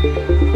Thank you.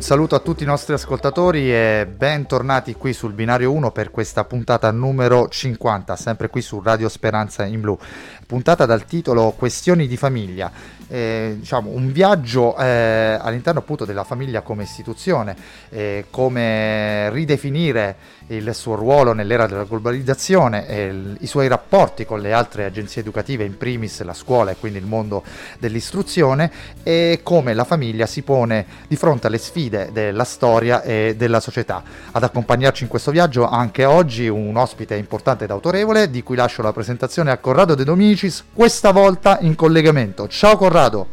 Saluto a tutti i nostri ascoltatori e bentornati qui sul binario 1 per questa puntata numero 50, sempre qui su Radio Speranza in Blu. Puntata dal titolo Questioni di famiglia eh, diciamo, un viaggio eh, all'interno appunto della famiglia come istituzione, eh, come ridefinire il suo ruolo nell'era della globalizzazione, il, i suoi rapporti con le altre agenzie educative, in primis la scuola e quindi il mondo dell'istruzione e come la famiglia si pone di fronte alle sfide della storia e della società. Ad accompagnarci in questo viaggio anche oggi un ospite importante ed autorevole di cui lascio la presentazione a Corrado De Domicis, questa volta in collegamento. Ciao Corrado! Corrado.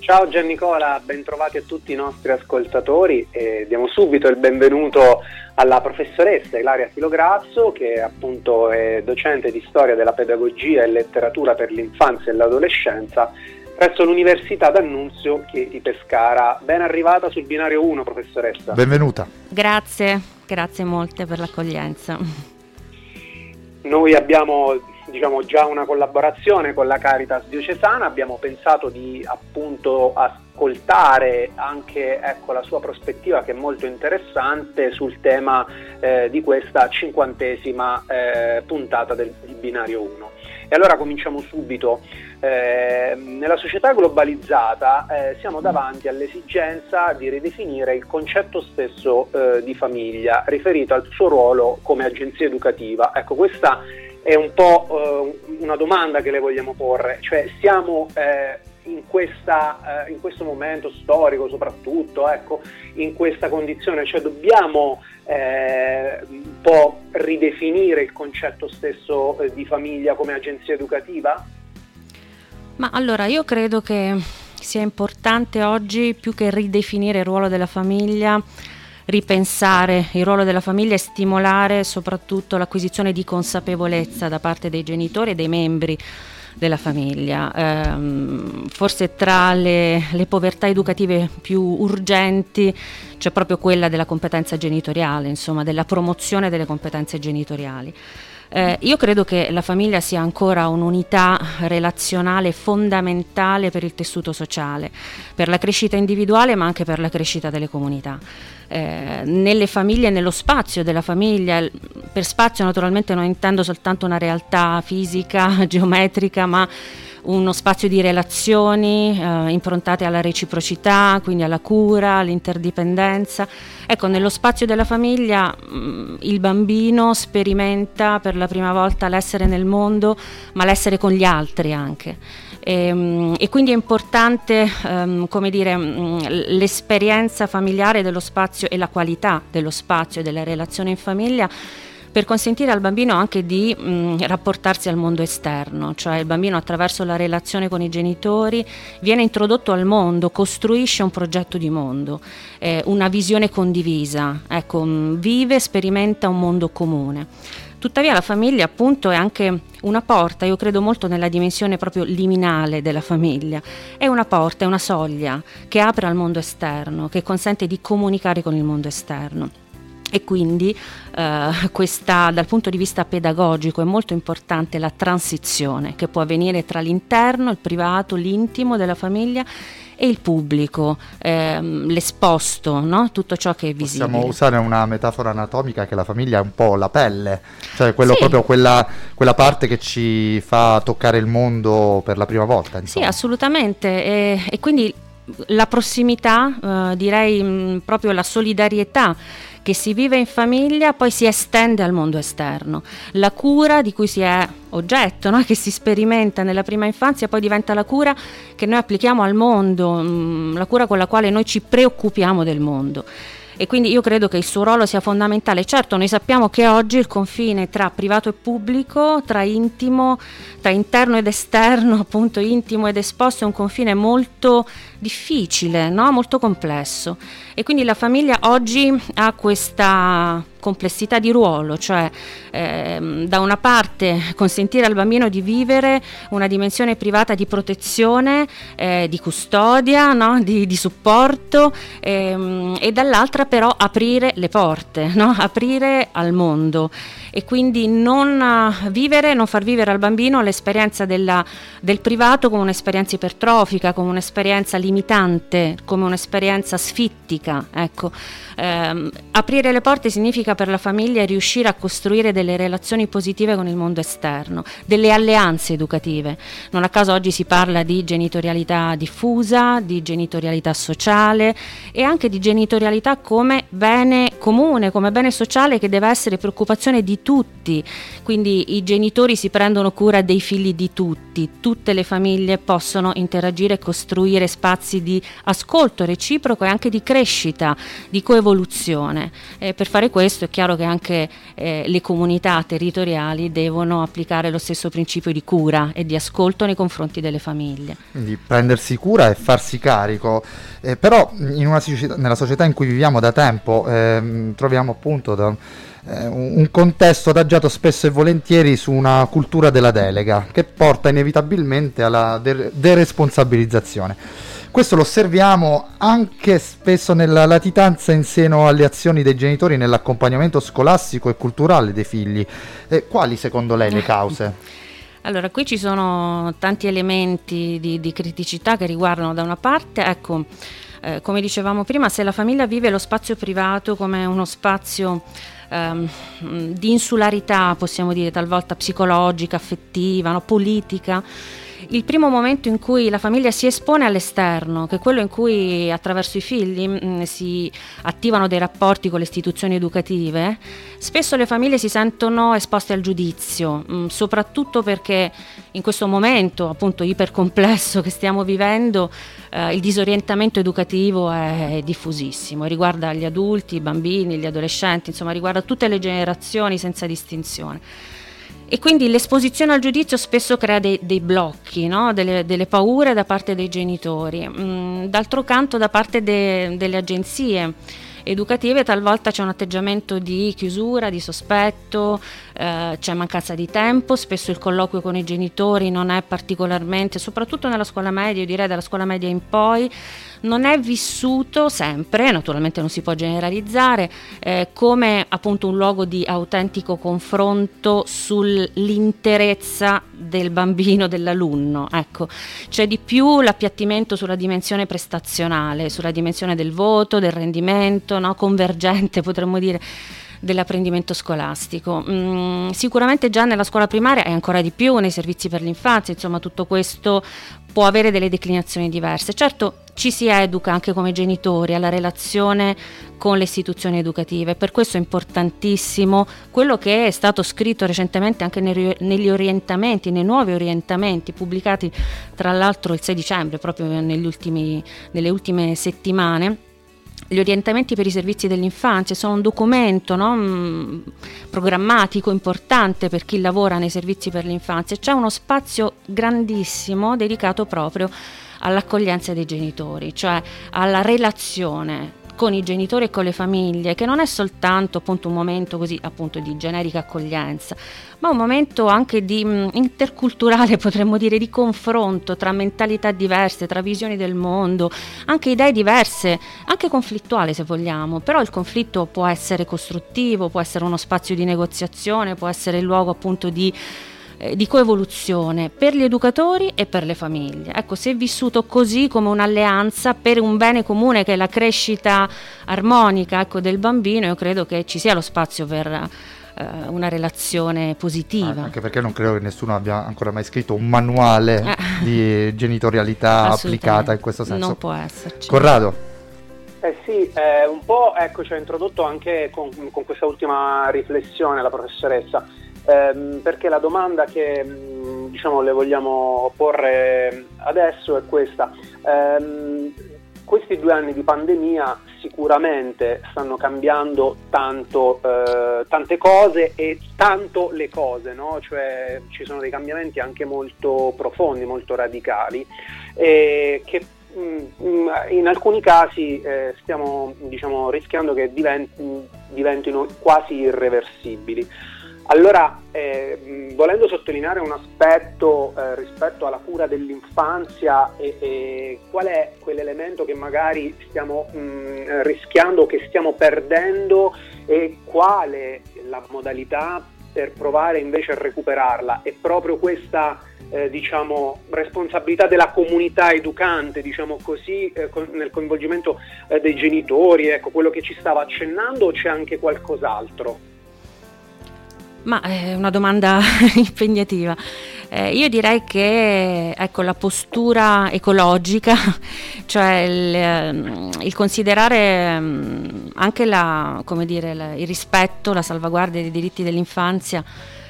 Ciao Giannicola, bentrovati a tutti i nostri ascoltatori e diamo subito il benvenuto alla professoressa Ilaria Filograzzo che appunto è docente di storia della pedagogia e letteratura per l'infanzia e l'adolescenza presso l'Università d'Annunzio di Pescara. Ben arrivata sul binario 1, professoressa. Benvenuta. Grazie, grazie molte per l'accoglienza. Noi abbiamo diciamo, già una collaborazione con la Caritas diocesana, abbiamo pensato di appunto ascoltare anche ecco, la sua prospettiva che è molto interessante sul tema eh, di questa cinquantesima eh, puntata del, di Binario 1. E allora cominciamo subito. Eh, nella società globalizzata eh, siamo davanti all'esigenza di ridefinire il concetto stesso eh, di famiglia riferito al suo ruolo come agenzia educativa. Ecco, questa è un po' eh, una domanda che le vogliamo porre, cioè siamo eh, in, questa, eh, in, questo momento storico soprattutto, ecco, in questa condizione, cioè dobbiamo un po' ridefinire il concetto stesso di famiglia come agenzia educativa? Ma allora io credo che sia importante oggi più che ridefinire il ruolo della famiglia ripensare il ruolo della famiglia e stimolare soprattutto l'acquisizione di consapevolezza da parte dei genitori e dei membri della famiglia. Eh, forse tra le, le, povertà educative più urgenti c'è proprio quella della competenza genitoriale, insomma della promozione delle competenze genitoriali. Eh, io credo che la famiglia sia ancora un'unità relazionale fondamentale per il tessuto sociale, per la crescita individuale ma anche per la crescita delle comunità. Eh, nelle famiglie, nello spazio della famiglia, per spazio naturalmente non intendo soltanto una realtà fisica, geometrica, ma uno spazio di relazioni eh, improntate alla reciprocità, quindi alla cura, all'interdipendenza. Ecco, nello spazio della famiglia mh, mm, il bambino sperimenta per la prima volta l'essere nel mondo, ma l'essere con gli altri anche. E, ehm, e, quindi è importante um, come dire, um, l'esperienza familiare dello spazio e la qualità dello spazio e della relazione in famiglia per consentire al bambino anche di mh, rapportarsi al mondo esterno, cioè il bambino attraverso la relazione con i genitori viene introdotto al mondo, costruisce un progetto di mondo, eh, una visione condivisa, ecco, mh, vive, sperimenta un mondo comune. Tuttavia la famiglia appunto è anche una porta, io credo molto nella dimensione proprio liminale della famiglia, è una porta, è una soglia che apre al mondo esterno, che consente di comunicare con il mondo esterno e quindi eh, questa, dal punto di vista pedagogico è molto importante la transizione che può avvenire tra l'interno, il privato, l'intimo della famiglia e il pubblico, ehm, l'esposto, no? tutto ciò che è visibile. Possiamo usare una metafora anatomica che la famiglia è un po' la pelle, cioè quello sì. proprio quella, quella, parte che ci fa toccare il mondo per la prima volta. Insomma. Sì, assolutamente. E, e quindi la prossimità, eh, direi mh, proprio la solidarietà che si vive in famiglia poi si estende al mondo esterno. La cura di cui si è oggetto, no? che si sperimenta nella prima infanzia, poi diventa la cura che noi applichiamo al mondo, mh, mm, la cura con la quale noi ci preoccupiamo del mondo e quindi io credo che il suo ruolo sia fondamentale. Certo, noi sappiamo che oggi il confine tra privato e pubblico, tra intimo, tra interno ed esterno, appunto intimo ed esposto, è un confine molto difficile, no? molto complesso. E quindi la famiglia oggi ha questa complessità di ruolo, cioè ehm, da una parte consentire al bambino di vivere una dimensione privata di protezione, eh, di custodia, no? di, di, supporto ehm, e dall'altra però aprire le porte, no? aprire al mondo e quindi non uh, vivere, non far vivere al bambino l'esperienza della, del privato come un'esperienza ipertrofica, come un'esperienza limitante, come un'esperienza sfittica. Ecco. Eh, aprire le porte significa per la famiglia riuscire a costruire delle relazioni positive con il mondo esterno, delle alleanze educative. Non a caso oggi si parla di genitorialità diffusa, di genitorialità sociale e anche di genitorialità come bene comune, come bene sociale che deve essere preoccupazione di tutti, quindi i genitori si prendono cura dei figli di tutti, tutte le famiglie possono interagire e costruire spazi di ascolto reciproco e anche di crescita, di coevoluzione. E per fare questo è chiaro che anche eh, le comunità territoriali devono applicare lo stesso principio di cura e di ascolto nei confronti delle famiglie. Quindi prendersi cura e farsi carico, eh, però società, nella società in cui viviamo da tempo eh, troviamo appunto da, eh, un contesto adagiato spesso e volentieri su una cultura della delega che porta inevitabilmente alla de- deresponsabilizzazione. Questo lo osserviamo anche spesso nella latitanza in seno alle azioni dei genitori nell'accompagnamento scolastico e culturale dei figli. Eh, quali secondo lei le cause? Allora, qui ci sono tanti elementi di, di criticità che riguardano da una parte, ecco, eh, come dicevamo prima, se la famiglia vive lo spazio privato come uno spazio ehm, di insularità, possiamo dire, talvolta psicologica, affettiva, no? politica, il primo momento in cui la famiglia si espone all'esterno, che è quello in cui attraverso i figli mh, mm, si attivano dei rapporti con le istituzioni educative, spesso le famiglie si sentono esposte al giudizio, mh, mm, soprattutto perché in questo momento appunto ipercomplesso che stiamo vivendo eh, il disorientamento educativo è diffusissimo, riguarda gli adulti, i bambini, gli adolescenti, insomma riguarda tutte le generazioni senza distinzione. E quindi l'esposizione al giudizio spesso crea dei, dei blocchi, no? delle, delle, paure da parte dei genitori. Mm, d'altro canto da parte de, delle agenzie educative talvolta c'è un atteggiamento di chiusura, di sospetto, eh, c'è mancanza di tempo, spesso il colloquio con i genitori non è particolarmente, soprattutto nella scuola media, io direi dalla scuola media in poi, non è vissuto sempre, naturalmente non si può generalizzare, eh, come appunto un luogo di autentico confronto sull'interezza del bambino, dell'alunno. Ecco, c'è di più l'appiattimento sulla dimensione prestazionale, sulla dimensione del voto, del rendimento, no? convergente potremmo dire dell'apprendimento scolastico. Mm, sicuramente già nella scuola primaria e ancora di più nei servizi per l'infanzia, insomma tutto questo può avere delle declinazioni diverse. Certo ci si educa anche come genitori alla relazione con le istituzioni educative, per questo è importantissimo quello che è stato scritto recentemente anche negli orientamenti, nei nuovi orientamenti pubblicati tra l'altro il 6 dicembre, proprio ultimi, nelle ultime settimane gli orientamenti per i servizi dell'infanzia sono un documento no, mm, programmatico importante per chi lavora nei servizi per l'infanzia. C'è uno spazio grandissimo dedicato proprio all'accoglienza dei genitori, cioè alla relazione con i genitori e con le famiglie, che non è soltanto appunto un momento così appunto di generica accoglienza, ma un momento anche di mh, interculturale, potremmo dire, di confronto tra mentalità diverse, tra visioni del mondo, anche idee diverse, anche conflittuale se vogliamo, però il conflitto può essere costruttivo, può essere uno spazio di negoziazione, può essere il luogo appunto di eh, di coevoluzione per gli educatori e per le famiglie. Ecco, se vissuto così come un'alleanza per un bene comune che è la crescita armonica ecco, del bambino, io credo che ci sia lo spazio per eh, una relazione positiva. Ah, anche perché non credo che nessuno abbia ancora mai scritto un manuale eh. di genitorialità applicata in questo senso. Non può esserci. Corrado. Eh sì, eh, un po' ecco, ci ha introdotto anche con, con questa ultima riflessione la professoressa ehm, perché la domanda che mm, diciamo, le vogliamo porre adesso è questa. Ehm, questi due anni di pandemia sicuramente stanno cambiando tanto, eh, tante cose e tanto le cose, no? cioè ci sono dei cambiamenti anche molto profondi, molto radicali, eh, che mm, in alcuni casi eh, stiamo diciamo, rischiando che diventi, diventino quasi irreversibili. Allora, eh, volendo sottolineare un aspetto eh, rispetto alla cura dell'infanzia, e, e qual è quell'elemento che magari stiamo mh, mm, rischiando, che stiamo perdendo e quale la modalità per provare invece a recuperarla? È proprio questa eh, diciamo, responsabilità della comunità educante, diciamo così, eh, con, nel coinvolgimento eh, dei genitori, ecco, quello che ci stava accennando o c'è anche qualcos'altro? Ma è una domanda impegnativa. Eh, io direi che ecco, la postura ecologica, cioè il, ehm, il considerare ehm, anche la, dire, il rispetto, la salvaguardia dei diritti dell'infanzia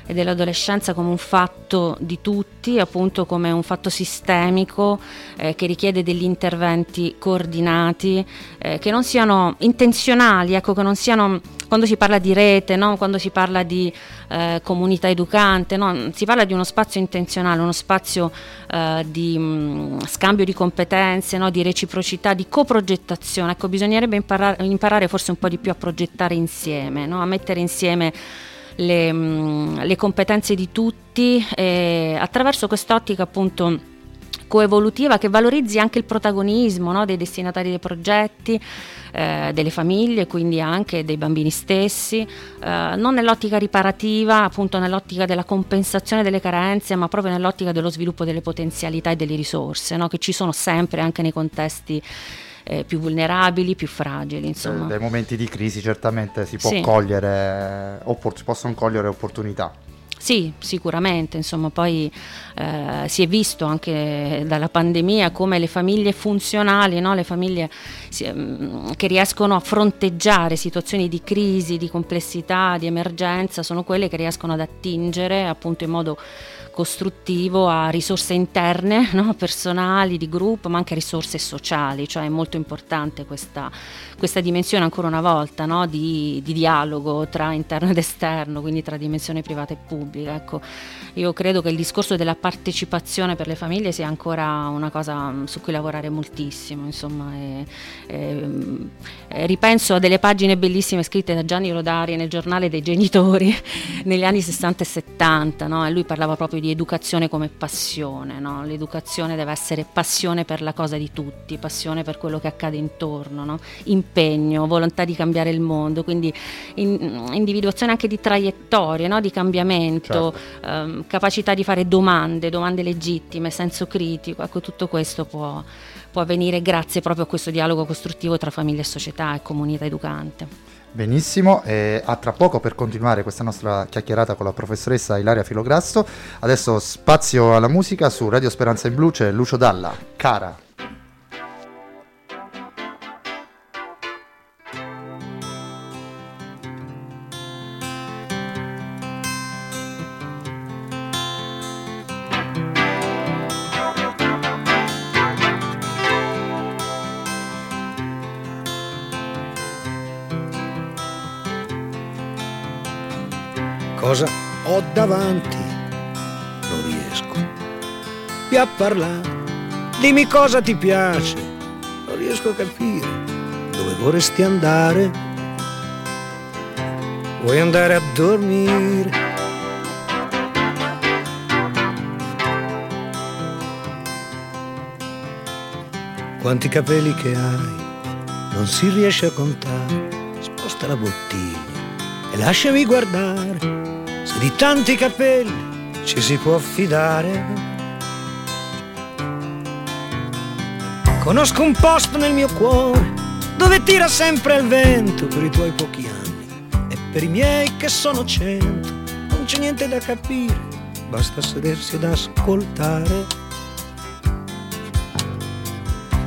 e dell'adolescenza come un fatto di tutti, appunto come un fatto sistemico eh, che richiede degli interventi coordinati, eh, che non siano intenzionali, ecco, che non siano quando si parla di rete, no? quando si parla di eh, comunità educante, no? si parla di uno spazio intenzionale, uno spazio eh, di mh, mm, scambio di competenze, no? di reciprocità, di coprogettazione. Ecco, bisognerebbe imparare, imparare, forse un po' di più a progettare insieme, a mettere insieme le, mm, le competenze di tutti e attraverso quest'ottica appunto coevolutiva che valorizzi anche il protagonismo no, dei destinatari dei progetti, eh, delle famiglie, quindi anche dei bambini stessi, eh, non nell'ottica riparativa, appunto nell'ottica della compensazione delle carenze, ma proprio nell'ottica dello sviluppo delle potenzialità e delle risorse, no, che ci sono sempre anche nei contesti eh, più vulnerabili, più fragili. Insomma. Dai momenti di crisi certamente si, può sì. cogliere, oppor- si possono cogliere opportunità. Sì, sicuramente, insomma, poi eh, si è visto anche dalla pandemia come le famiglie funzionali, no? le famiglie si, mm, che riescono a fronteggiare situazioni di crisi, di complessità, di emergenza, sono quelle che riescono ad attingere appunto in modo costruttivo a risorse interne, no? personali, di gruppo, ma anche risorse sociali, cioè è molto importante questa, questa dimensione ancora una volta no? di, di, dialogo tra interno ed esterno, quindi tra dimensione privata e pubblica. Ecco, io credo che il discorso della partecipazione per le famiglie sia ancora una cosa mm, su cui lavorare moltissimo, insomma, e, e, e ripenso a delle pagine bellissime scritte da Gianni Rodari nel giornale dei genitori negli anni 60 e 70, no? e lui parlava proprio di educazione come passione, no? l'educazione deve essere passione per la cosa di tutti, passione per quello che accade intorno, no? impegno, volontà di cambiare il mondo, quindi in, individuazione anche di traiettorie, no? di cambiamento, certo. ehm, capacità di fare domande, domande legittime, senso critico, ecco tutto questo può, può avvenire grazie proprio a questo dialogo costruttivo tra famiglia e società e comunità educante. Benissimo, e a tra poco per continuare questa nostra chiacchierata con la professoressa Ilaria Filograsso. Adesso spazio alla musica su Radio Speranza in Blu c'è Lucio Dalla, cara. Cosa ho davanti, non riesco più a parlare. Dimmi cosa ti piace, non riesco a capire dove vorresti andare. Vuoi andare a dormire? Quanti capelli che hai, non si riesce a contare. Sposta la bottiglia e lasciami guardare di tanti capelli ci si può fidare. Conosco un posto nel mio cuore dove tira sempre il vento per i tuoi pochi anni e per i miei che sono cento. Non c'è niente da capire, basta sedersi ad ascoltare.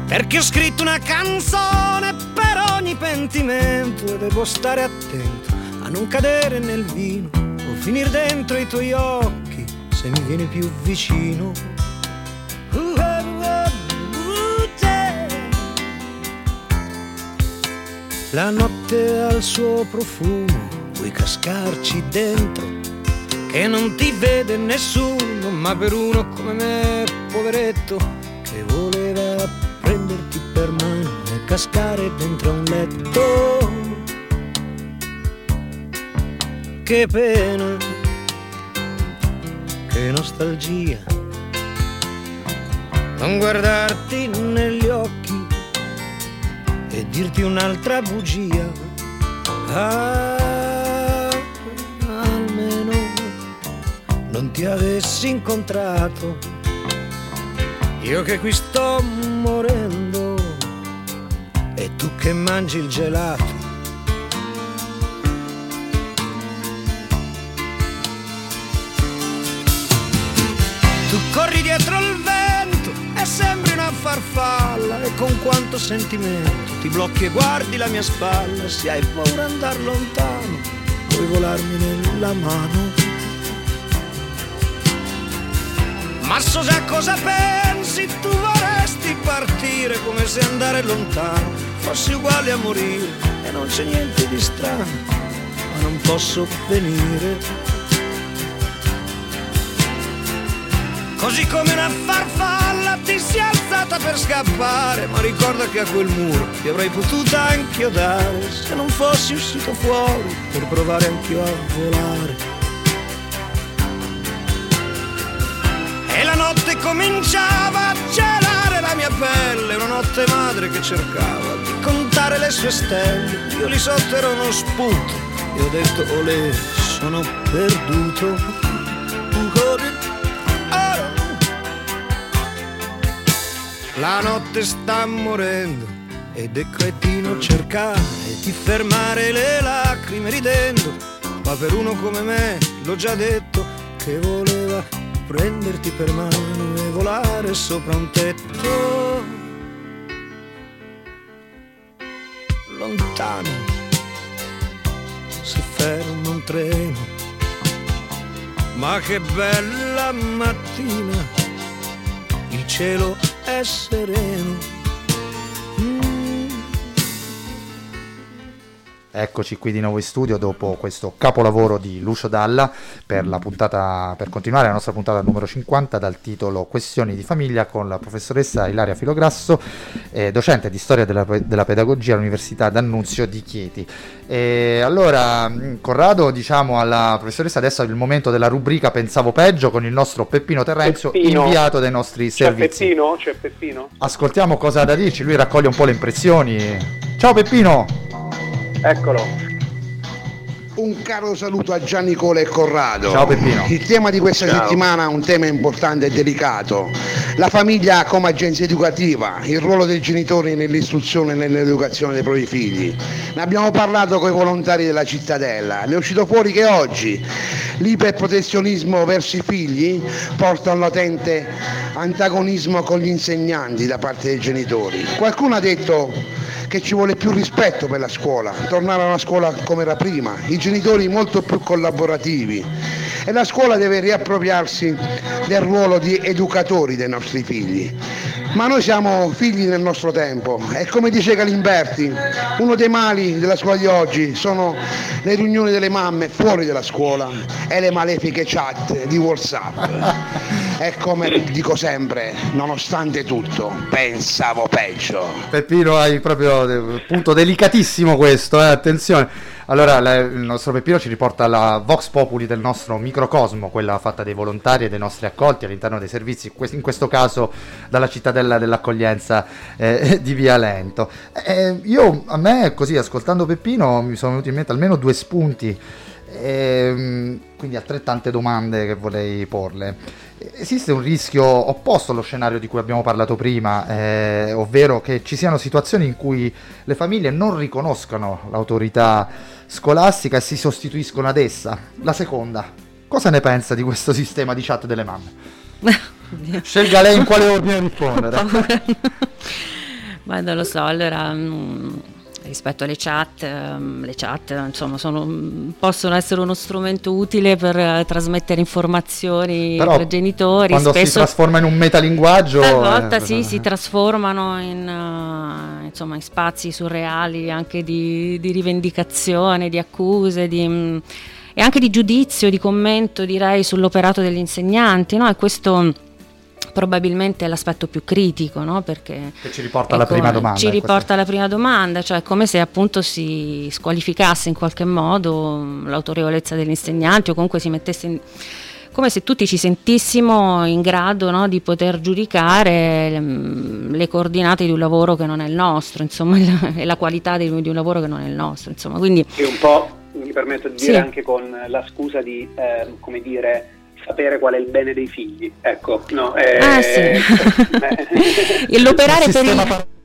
Perché ho scritto una canzone per ogni pentimento e devo stare attento a non cadere nel vino finir dentro i tuoi occhi se mi vieni più vicino. La notte ha il suo profumo, puoi cascarci dentro, che non ti vede nessuno, ma per uno come me, poveretto, che voleva prenderti per mano e cascare dentro un letto. Che pena, che nostalgia, non guardarti negli occhi e dirti un'altra bugia. Ah, almeno non ti avessi incontrato, io che qui sto morendo e tu che mangi il gelato. Tu corri dietro il vento e sembri una farfalla e con quanto sentimento ti blocchi e guardi la mia spalla. Se hai paura andar lontano, puoi volarmi nella mano. Ma so già cosa pensi, tu vorresti partire come se andare lontano fossi uguale a morire e non c'è niente di strano, ma non posso venire. Così come una farfalla ti sei alzata per scappare, ma ricorda che a quel muro ti avrei potuta anchiodare se non fossi uscito fuori per provare anch'io a volare. E la notte cominciava a gelare la mia pelle, una notte madre che cercava di contare le sue stelle. Io lì sotto ero uno spunto e ho detto olè, sono perduto. La notte sta morendo ed è cretino cercare di fermare le lacrime ridendo, ma per uno come me l'ho già detto che voleva prenderti per mano e volare sopra un tetto. Lontano si ferma un treno, ma che bella mattina, il cielo è sereno. Eccoci qui di nuovo in studio dopo questo capolavoro di Lucio Dalla per, la puntata, per continuare la nostra puntata numero 50 dal titolo Questioni di famiglia con la professoressa Ilaria Filograsso, eh, docente di storia della, della, pedagogia all'Università d'Annunzio di Chieti. E allora, Corrado, diciamo alla professoressa, adesso è il momento della rubrica Pensavo peggio con il nostro Peppino Terrenzio, Peppino. inviato dai nostri C'è servizi. Peppino? C'è Peppino? Ascoltiamo cosa ha da dirci, lui raccoglie un po' le impressioni. Ciao Peppino! Eccolo. Un caro saluto a Gianni Cola e Corrado. Ciao Peppino. Il tema di questa Ciao. settimana è un tema importante e delicato. La famiglia come agenzia educativa, il ruolo dei genitori nell'istruzione e nell'educazione dei propri figli. Ne abbiamo parlato con i volontari della cittadella. Ne è uscito fuori che oggi l'iperprotezionismo verso i figli porta a un latente antagonismo con gli insegnanti da parte dei genitori. Qualcuno ha detto che ci vuole più rispetto per la scuola, tornare a una scuola come era prima, i genitori molto più collaborativi e la scuola deve riappropriarsi del ruolo di educatori dei nostri figli. Ma noi siamo figli del nostro tempo e come dice Galimberti, uno dei mali della scuola di oggi sono le riunioni delle mamme fuori dalla scuola e le malefiche chat di Whatsapp. E come dico sempre, nonostante tutto, pensavo peggio. Peppino hai proprio un punto delicatissimo questo, eh, attenzione. Allora, la- il nostro Peppino ci riporta alla Vox Populi del nostro microcosmo, quella fatta dai volontari e dei nostri accolti all'interno dei servizi, in questo caso dalla cittadella dell'accoglienza eh, di Via Lento. Eh, io, a me, così, ascoltando Peppino, mi sono venuti in mente almeno due spunti, ehm, quindi altrettante domande che vorrei porle. Esiste un rischio opposto allo scenario di cui abbiamo parlato prima, eh, ovvero che ci siano situazioni in cui le famiglie non riconoscano l'autorità scolastica e si sostituiscono ad essa. La seconda, cosa ne pensa di questo sistema di chat delle mamme? Scelga lei in quale ordine rispondere. Ma non lo so, allora mm, rispetto alle chat, ehm, le chat insomma sono- possono essere uno strumento utile per eh, trasmettere informazioni Però tra genitori, quando si spesso trasforma in un metalinguaggio... talvolta eh, sì, si trasformano in, eh, insomma, in spazi surreali anche di, di rivendicazione, di accuse, di, mm, e anche di giudizio, di commento direi sull'operato degli insegnanti, no? E questo probabilmente è l'aspetto più critico, no? perché che ci riporta alla prima domanda. Ci riporta alla prima domanda, cioè come se appunto si squalificasse in qualche modo l'autorevolezza degli insegnanti o comunque si mettesse in come se tutti ci sentissimo in grado no, di poter giudicare le, mm, le, coordinate di un lavoro che non è il nostro, insomma, e la qualità di, di, un lavoro che non è il nostro. Insomma. Quindi, e un po', mi permetto di dire, sì. anche con la scusa di, eh, come dire, sapere qual è il bene dei figli. Ecco, no, eh, ah, sì. eh. L'operare per il...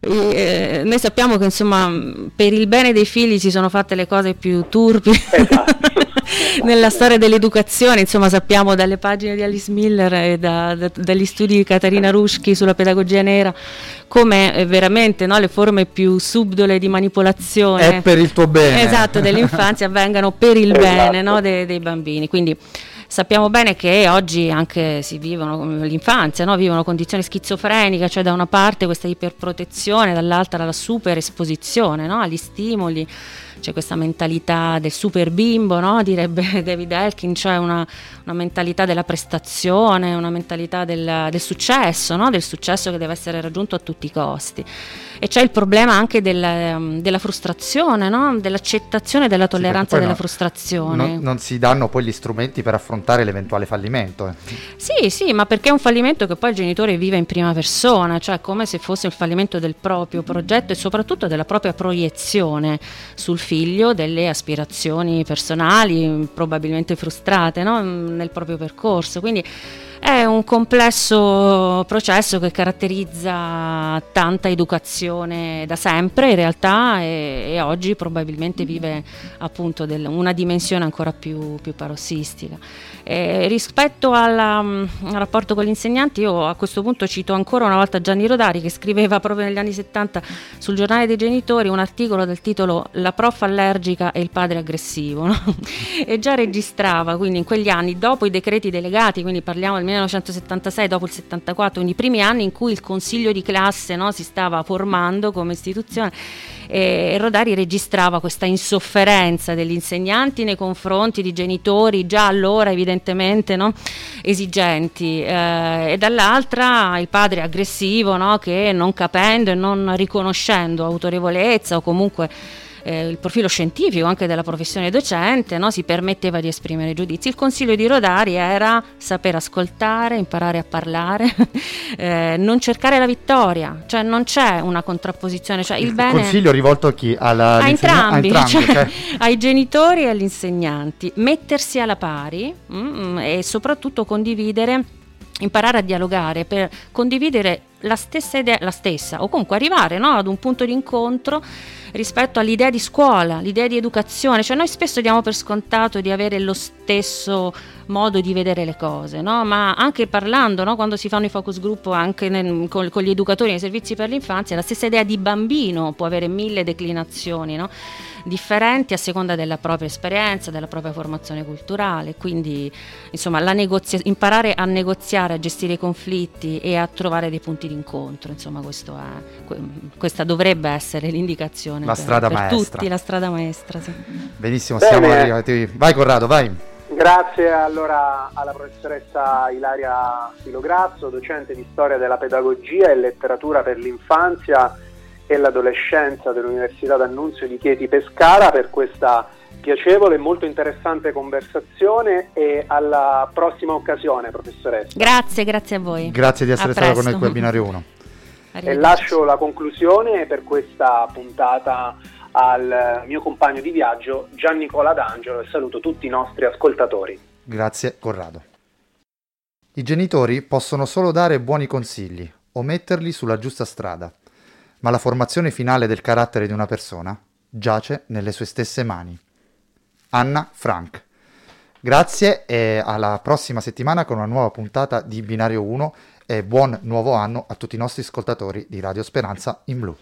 Eh, noi sappiamo che insomma per il bene dei figli si sono fatte le cose più turpi esatto. nella storia dell'educazione, insomma sappiamo dalle pagine di Alice Miller e da, da, dagli studi di Caterina Ruschi sulla pedagogia nera come eh, veramente no, le forme più subdole di manipolazione è per il tuo bene esatto dell'infanzia avvengano per il esatto. bene no, dei, dei bambini quindi Sappiamo bene che oggi anche si vivono, l'infanzia, no? vivono condizioni schizofreniche, cioè da una parte questa iperprotezione, dall'altra la super esposizione no? agli stimoli c'è questa mentalità del super bimbo, no? direbbe David Elkin, cioè una, una, mentalità della prestazione, una mentalità del, del successo, no? del successo che deve essere raggiunto a tutti i costi. E c'è il problema anche del, um, della frustrazione, no? dell'accettazione della tolleranza sì, della frustrazione. Non, non, si danno poi gli strumenti per affrontare l'eventuale fallimento. Eh. Sì, sì, ma perché è un fallimento che poi il genitore vive in prima persona, cioè come se fosse il fallimento del proprio progetto e soprattutto della propria proiezione sul figlio delle aspirazioni personali, probabilmente frustrate no? nel proprio percorso. Quindi è un complesso processo che caratterizza tanta educazione da sempre in realtà e, e oggi probabilmente vive appunto del, una dimensione ancora più, più parossistica. Eh, rispetto alla, al rapporto con gli insegnanti, io a questo punto cito ancora una volta Gianni Rodari che scriveva proprio negli anni 70 sul giornale dei genitori un articolo del titolo La prof allergica e il padre aggressivo no? e già registrava quindi in quegli anni dopo i decreti delegati, quindi parliamo del 1976, dopo il 74, quindi i primi anni in cui il consiglio di classe no, si stava formando come istituzione e Rodari registrava questa insofferenza degli insegnanti nei confronti di genitori già allora evidentemente no? esigenti eh, e dall'altra il padre aggressivo no? che non capendo e non riconoscendo autorevolezza o comunque eh, il profilo scientifico anche della professione docente, no? si permetteva di esprimere giudizi. Il consiglio di Rodari era saper ascoltare, imparare a parlare, eh, non cercare la vittoria, cioè non c'è una contrapposizione. Cioè il, il bene... consiglio rivolto a chi? Alla, a entrambi, a entrambi cioè, cioè... ai genitori e agli insegnanti, mettersi alla pari mm, e soprattutto condividere imparare a dialogare per condividere la stessa idea, la stessa, o comunque arrivare no, ad un punto di incontro rispetto all'idea di scuola, l'idea di educazione. Cioè noi spesso diamo per scontato di avere lo stesso modo di vedere le cose, no? ma anche parlando, no? quando si fanno i focus group anche nel, con, con, gli educatori nei servizi per l'infanzia, la stessa idea di bambino può avere mille declinazioni. No? differenti a seconda della propria esperienza, della propria formazione culturale, quindi insomma negozia- imparare a negoziare, a gestire i conflitti e a trovare dei punti di incontro, insomma è, questa dovrebbe essere l'indicazione la strada per maestra. tutti, la strada maestra. Sì. Benissimo, Bene. siamo arrivati. Vai Corrado, vai. Grazie allora alla professoressa Ilaria Filograzzo, docente di storia della pedagogia e letteratura per l'infanzia e l'adolescenza dell'Università d'Annunzio di Chieti Pescara per questa piacevole e molto interessante conversazione e alla prossima occasione, professoressa. Grazie, grazie a voi. Grazie di essere stata con noi qui a Binario 1. E lascio la conclusione per questa puntata al mio compagno di viaggio Gian Nicola D'Angelo e saluto tutti i nostri ascoltatori. Grazie Corrado. I genitori possono solo dare buoni consigli o metterli sulla giusta strada ma la formazione finale del carattere di una persona giace nelle sue stesse mani. Anna Frank. Grazie e alla prossima settimana con una nuova puntata di Binario 1 e buon nuovo anno a tutti i nostri ascoltatori di Radio Speranza in Blu.